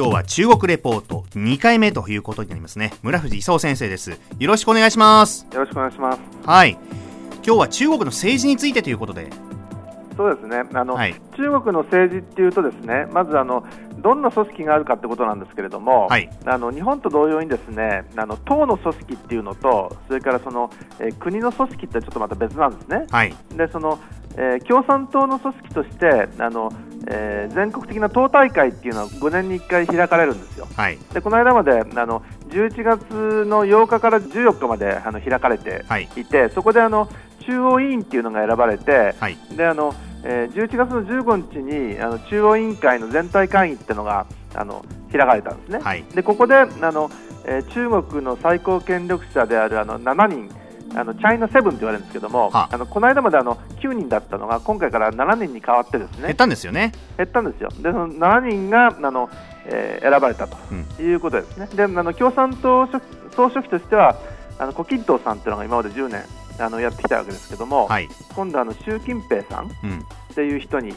今日は中国レポート2回目ということになりますね。村藤勲先生です。よろしくお願いします。よろしくお願いします。はい。今日は中国の政治についてということで。そうですね。あの、はい、中国の政治っていうとですねまずあのどんな組織があるかってことなんですけれども、はい、あの日本と同様にですねあの党の組織っていうのとそれからその、えー、国の組織ってちょっとまた別なんですね。はい、でそのえー、共産党の組織としてあの、えー、全国的な党大会っていうのは5年に1回開かれるんですよ。はい、でこの間まであの11月の8日から14日まであの開かれてい。て、はい、そこであの中央委員っていうのが選ばれて、はい、であのえー、11月の15日にあの中央委員会の全体会議っていうのがあの開かれたんですね、はい、でここであの、えー、中国の最高権力者であるあの7人あのチャイナセブンと言われるんですけども、あ。のこの間まであの9人だったのが今回から7人に変わってですね。減ったんですよね。減ったんですよ。でその7人があの、えー、選ばれたということですね、うん、であの共産党総書記としてはあの胡錦涛さんというのが今まで10年あのやってきたわけですけども、はい、今度はあの習近平さん。っていう人に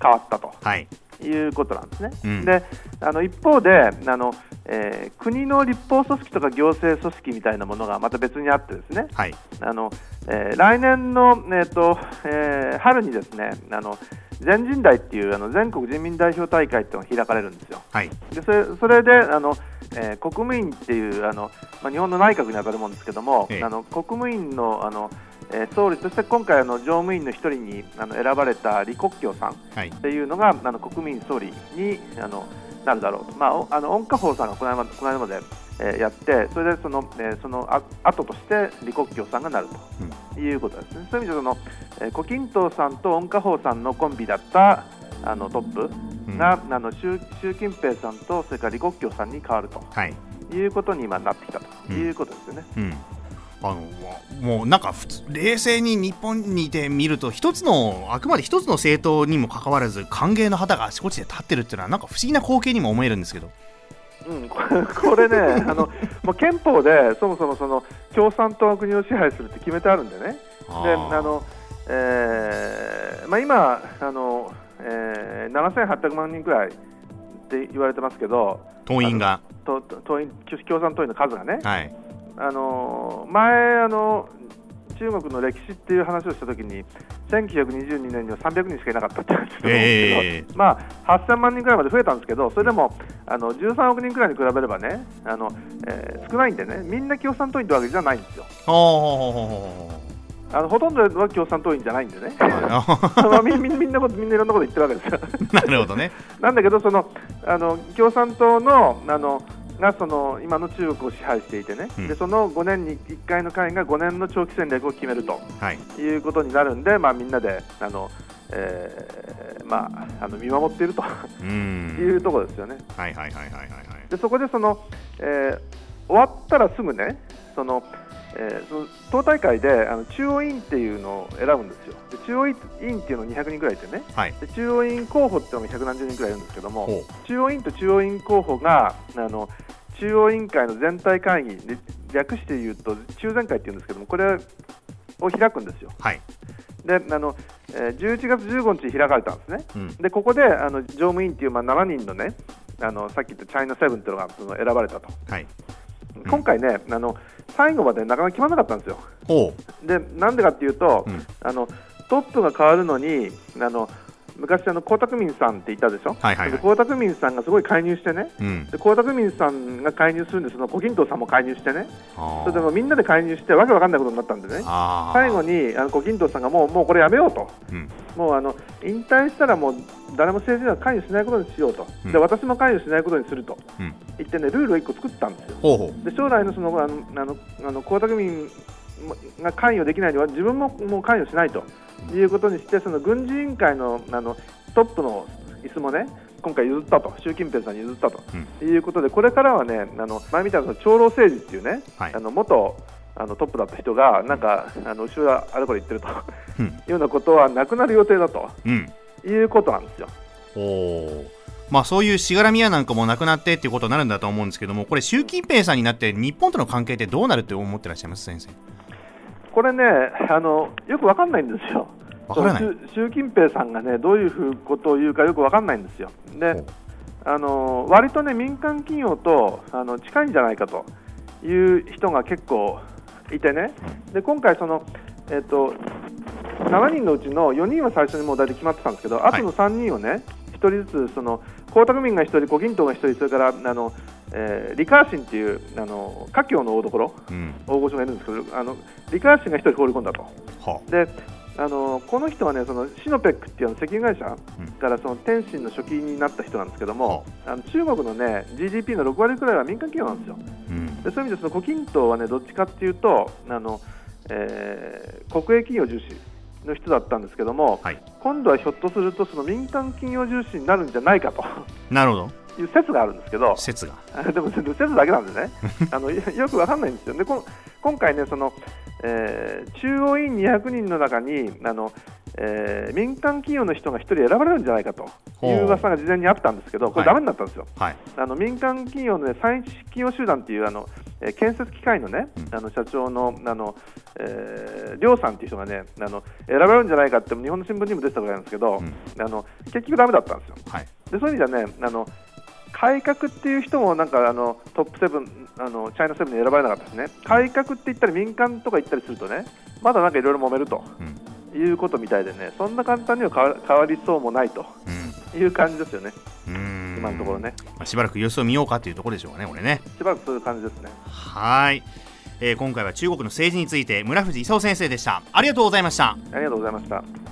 変わったと。はい。いうことなんですね。うん、であの一方であの、えー、国の立法組織とか行政組織みたいなものがまた別にあってですね、はい、あのえー、来年の、えーとえー、春にですねあの全人代っていうあの全国人民代表大会っていうのが開かれるんですよ。はい、でそれそれであのえー、国務院っていうあの、まあ、日本の内閣に当たるものですけども、ええ、あの国務院のあの、えー、総理として今回あの、常務委員の一人にあの選ばれた李克強さんっていうのが、はい、あの国務院総理にあのなるだろう。と、まあ、あの温家宝さんがこの間この間まで、えー、やって、それでその,、えー、そのあ後として李克強さんがなるということですね。そういう意味でその、えー、胡錦涛さんと温家宝さんのコンビだったあのトップが、うん、あの習習近平さんとそれから李克強さんに変わると、はい、いうことに今なってきたということですよね。うんうんあのもうなんか普通冷静に日本にいて見ると一つのあくまで一つの政党にもかかわらず歓迎の旗があちこちで立ってるっていうのはなんか不思議な光景にも思えるんですけど。うん、これねあのもう憲法でそもそもその共産党の国を支配するって決めてあるんでね。であのえーまあ、今あのえー、7800万人くらいって言われてますけど、党員がと党員共産党員の数がね、はい、あの前あの、中国の歴史っていう話をしたときに、1922年には300人しかいなかったって言うんですけど、えー、まあ、8000万人くらいまで増えたんですけど、それでもあの13億人くらいに比べればね、あのえー、少ないんでね、みんな共産党員ってわけじゃないんですよ。あのほとんどは共産党員じゃないんでね、まあ、みみみんなことみんないろんなこと言ってるわけですよ。なるほどね。なんだけどそのあの共産党のあのがその今の中国を支配していてね、うん、でその5年に1回の会が5年の長期戦略を決めると、はい、いうことになるんで、まあ、みんなであの、えーまあ、あの見守っていると。いうところですよね。でそこでその、えー、終わったらすぐねそのえー、その党大会であの中央委員っていうのを選ぶんですよ、で中央委員っていうの200人ぐらいいてね、はい、で中央委員候補っていうのが百何十人ぐらいいるんですけども、中央委員と中央委員候補があの中央委員会の全体会議で、略して言うと中全会っていうんですけども、これを開くんですよ。はい。であのえー、11月15日に開かれたんですね、うん、でここであの常務委員っていう、まあ、7人のねあのさっき言ったチャイナセブンっていうのがその選ばれたと、はい、今回ね、あの最後までなかなか決まらなかったんですよ。でなんでかっていうと、うん、あのトップが変わるのにあの昔あの江沢民さんっていたでしょ、はいはいはい、江沢民さんがすごい介入してね、うん、で江沢民さんが介入するんでその胡錦涛さんも介入してね。それでもみんなで介入してわけわかんないことになったんでね。最後にあの胡錦涛さんがもうもうこれやめようと、うん、もうあの引退したらもう誰も政治には関与しないことにしようと、うん、で私も関与しないことにすると。言ってねルールを1個作ったんですよ。ほうほう。で将来のそのあのあのあの江沢民が関与できないには自分ももう関与しないと。いうことにして、その軍事委員会のあのトップの椅子もね、今回譲ったと、習近平さんに譲ったと、うん、いうことで、これからはね、あの前みたいな長老政治っていうね、はい、あの元あのトップだった人が、なんか、あの後ろあれこれ言ってると、うん、いうようなことはなくなる予定だと、うん、いうことなんですよ。おまあ、そういうしがらみやなんかもなくなってっていうことになるんだと思うんですけども、これ、習近平さんになって、日本との関係ってどうなるって思ってらっしゃいます、先生？これね、あのよくわかんないんですよ。習近平さんがねどういうことを言うかよく分かんないんですよ。であの割とね民間企業とあの近いんじゃないかという人が結構いてね、で今回その、えーと、7人のうちの4人は最初にもう大体決まってたんですけど、あとの3人をね、1人ずつその江沢民が1人、胡錦涛が1人、それからあの、えー、リカーシンっていうあの華僑の大所、うん、大御所がいるんですけど、あのリカーシンが1人放り込んだと。であのこの人はねそのシノペックっていうの石油会社からその天津の初期になった人なんですけども、うん、あの中国のね GDP の6割くらいは民間企業なんですよ。うん、でそういう意味でその胡錦涛はねどっちかっていうとあの、えー、国営企業重視の人だったんですけども、はい、今度はひょっとするとその民間企業重視になるんじゃないかと。なるほど。いう説があるんですけど、説が。でも説だけなんですね、あのよくわかんないんですよ。でこ今回ねその、えー、中央委員200人の中にあの、えー、民間企業の人が1人選ばれるんじゃないかと。いう噂が事前にあったんですけど、これ、だめになったんですよ、はい、あの民間企業の、ね、産出企業集団っていうあの、えー、建設機械の,、ね、あの社長のあの、えー、梁さんっていう人がねあの選ばれるんじゃないかって日本の新聞にも出てたぐらいなんですけど、うん、あの結局だめだったんですよ。はい、でそういう意味ではねあの改革っていう人もなんかあのトップセブンあのチャイナセブンに選ばれなかったですね、改革って言ったり民間とか言ったりするとねまだなんかいろいろ揉めると、うん、いうことみたいでねそんな簡単には変わりそうもないと、いう感じですよね、今のところね、まあ、しばらく様子を見ようかというところでしょうかね、これね。しばらくそういう感じですね。はい、えー、今回は中国の政治について村藤勲先生でした。ありがとうございました。ありがとうございました。